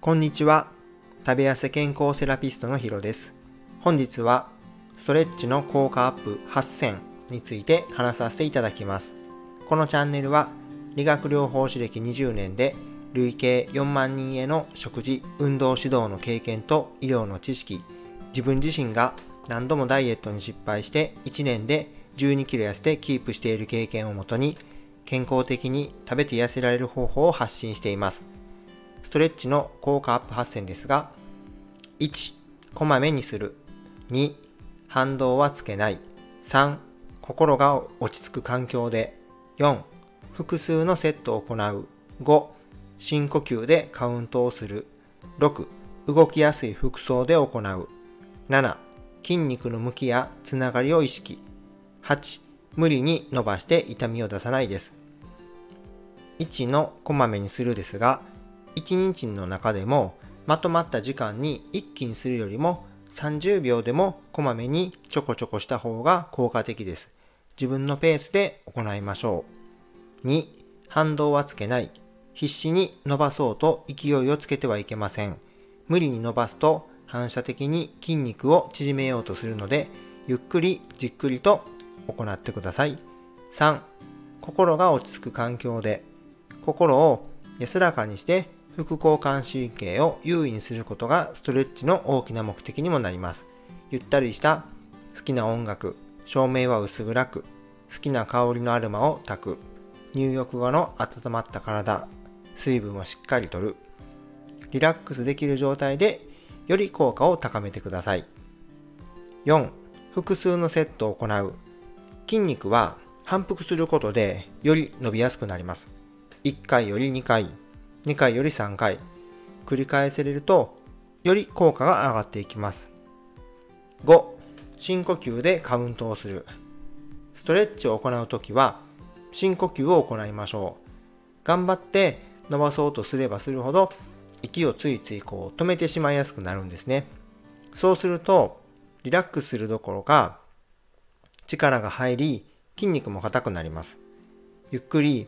こんにちは。食べ痩せ健康セラピストのヒロです。本日はストレッチの効果アップ8選について話させていただきます。このチャンネルは理学療法士歴20年で累計4万人への食事、運動指導の経験と医療の知識、自分自身が何度もダイエットに失敗して1年で12キロ痩せてキープしている経験をもとに健康的に食べて痩せられる方法を発信しています。ストレッチの効果アップ発選ですが、1、こまめにする。2、反動はつけない。3、心が落ち着く環境で。4、複数のセットを行う。5、深呼吸でカウントをする。6、動きやすい服装で行う。7、筋肉の向きやつながりを意識。8、無理に伸ばして痛みを出さないです。1のこまめにするですが、1日の中でもまとまった時間に一気にするよりも30秒でもこまめにちょこちょこした方が効果的です。自分のペースで行いましょう。2、反動はつけない。必死に伸ばそうと勢いをつけてはいけません。無理に伸ばすと反射的に筋肉を縮めようとするので、ゆっくりじっくりと行ってください。3、心が落ち着く環境で心を安らかにして副交感神経を優位にすることがストレッチの大きな目的にもなります。ゆったりした好きな音楽、照明は薄暗く、好きな香りのアルマを炊く、入浴後の温まった体、水分をしっかりとる、リラックスできる状態でより効果を高めてください。4. 複数のセットを行う。筋肉は反復することでより伸びやすくなります。1回より2回、2回より3回、繰り返せれると、より効果が上がっていきます。5、深呼吸でカウントをする。ストレッチを行うときは、深呼吸を行いましょう。頑張って伸ばそうとすればするほど、息をついついこう止めてしまいやすくなるんですね。そうすると、リラックスするどころか、力が入り、筋肉も硬くなります。ゆっくり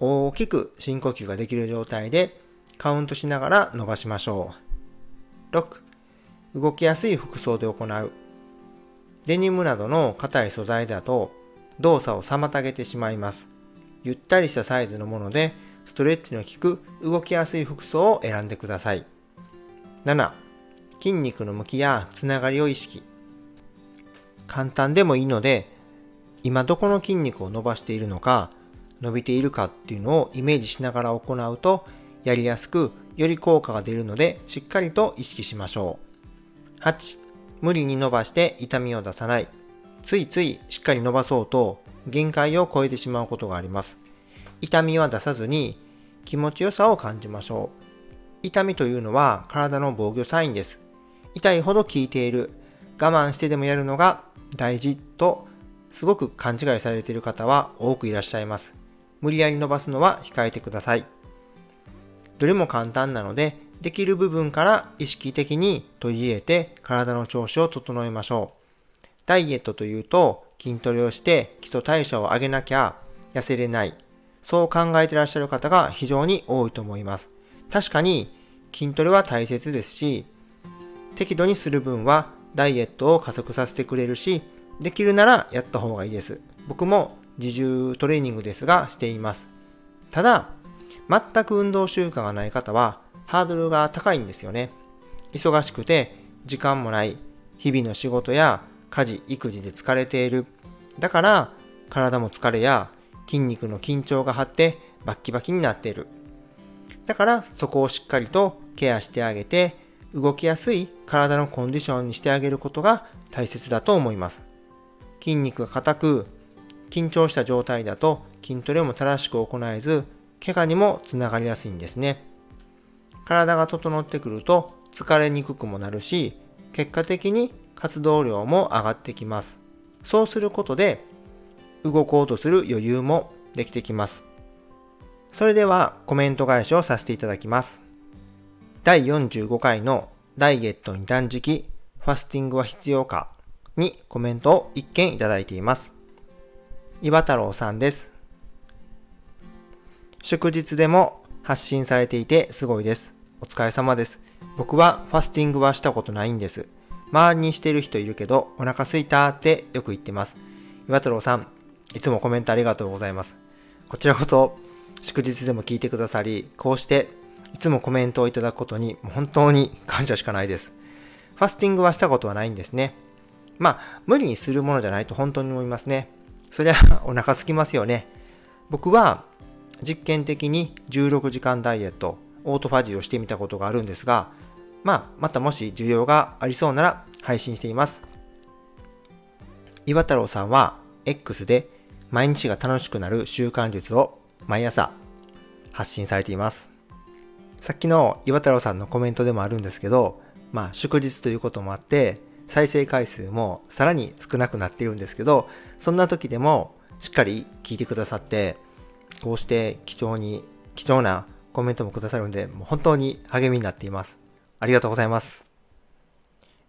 大きく深呼吸ができる状態でカウントしながら伸ばしましょう。6. 動きやすい服装で行う。デニムなどの硬い素材だと動作を妨げてしまいます。ゆったりしたサイズのものでストレッチの効く動きやすい服装を選んでください。7. 筋肉の向きやつながりを意識。簡単でもいいので今どこの筋肉を伸ばしているのか伸びているかっていうのをイメージしながら行うとやりやすくより効果が出るのでしっかりと意識しましょう。8. 無理に伸ばして痛みを出さない。ついついしっかり伸ばそうと限界を超えてしまうことがあります。痛みは出さずに気持ちよさを感じましょう。痛みというのは体の防御サインです。痛いほど効いている。我慢してでもやるのが大事とすごく勘違いされている方は多くいらっしゃいます。無理やり伸ばすのは控えてください。どれも簡単なので、できる部分から意識的に取り入れて体の調子を整えましょう。ダイエットというと筋トレをして基礎代謝を上げなきゃ痩せれない。そう考えてらっしゃる方が非常に多いと思います。確かに筋トレは大切ですし、適度にする分はダイエットを加速させてくれるし、できるならやった方がいいです。僕も自重トレーニングですがしています。ただ、全く運動習慣がない方はハードルが高いんですよね。忙しくて時間もない日々の仕事や家事、育児で疲れている。だから体も疲れや筋肉の緊張が張ってバッキバキになっている。だからそこをしっかりとケアしてあげて動きやすい体のコンディションにしてあげることが大切だと思います。筋肉が硬く緊張した状態だと筋トレも正しく行えず、怪我にもつながりやすいんですね。体が整ってくると疲れにくくもなるし、結果的に活動量も上がってきます。そうすることで、動こうとする余裕もできてきます。それではコメント返しをさせていただきます。第45回のダイエットに断食、ファスティングは必要かにコメントを1件いただいています。岩太郎さんです。祝日でも発信されていてすごいです。お疲れ様です。僕はファスティングはしたことないんです。周りにしてる人いるけど、お腹すいたってよく言ってます。岩太郎さん、いつもコメントありがとうございます。こちらこそ、祝日でも聞いてくださり、こうしていつもコメントをいただくことに本当に感謝しかないです。ファスティングはしたことはないんですね。まあ、無理にするものじゃないと本当に思いますね。そりゃお腹すきますよね。僕は実験的に16時間ダイエット、オートファジーをしてみたことがあるんですが、まあ、またもし需要がありそうなら配信しています。岩太郎さんは X で毎日が楽しくなる習慣術を毎朝発信されています。さっきの岩太郎さんのコメントでもあるんですけど、まあ祝日ということもあって、再生回数もさらに少なくなっているんですけど、そんな時でもしっかり聞いてくださって、こうして貴重に、貴重なコメントもくださるんで、もう本当に励みになっています。ありがとうございます。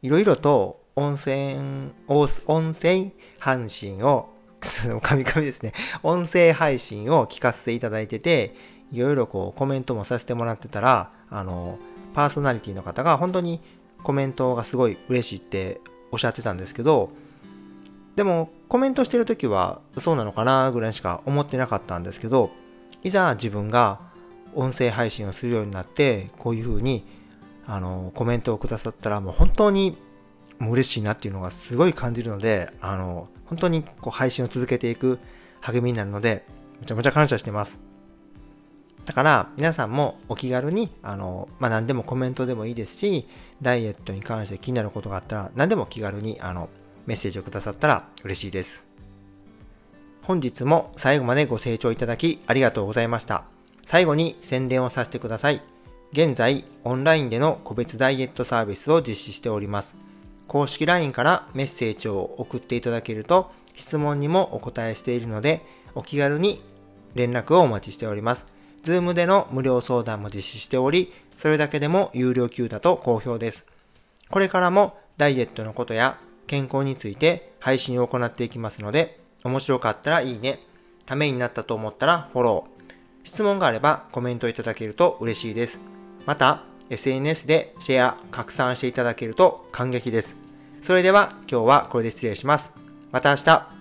いろいろと温泉、音声配信を、カミカミですね。音声配信を聞かせていただいてて、いろいろこうコメントもさせてもらってたら、あの、パーソナリティの方が本当にコメントがすごい嬉しいっておっしゃってたんですけど、でもコメントしてる時はそうなのかなぐらいしか思ってなかったんですけど、いざ自分が音声配信をするようになって、こういう風にあのコメントをくださったらもう本当にもう嬉しいなっていうのがすごい感じるので、あの、本当にこう配信を続けていく励みになるので、めちゃめちゃ感謝してます。だから皆さんもお気軽に、あの、まあ、何でもコメントでもいいですし、ダイエットに関して気になることがあったら何でも気軽にあのメッセージをくださったら嬉しいです。本日も最後までご清聴いただきありがとうございました。最後に宣伝をさせてください。現在、オンラインでの個別ダイエットサービスを実施しております。公式 LINE からメッセージを送っていただけると質問にもお答えしているので、お気軽に連絡をお待ちしております。Zoom での無料相談も実施しており、それだけでも有料級だと好評です。これからもダイエットのことや健康について配信を行っていきますので、面白かったらいいね、ためになったと思ったらフォロー、質問があればコメントいただけると嬉しいです。また、SNS でシェア、拡散していただけると感激です。それでは今日はこれで失礼します。また明日。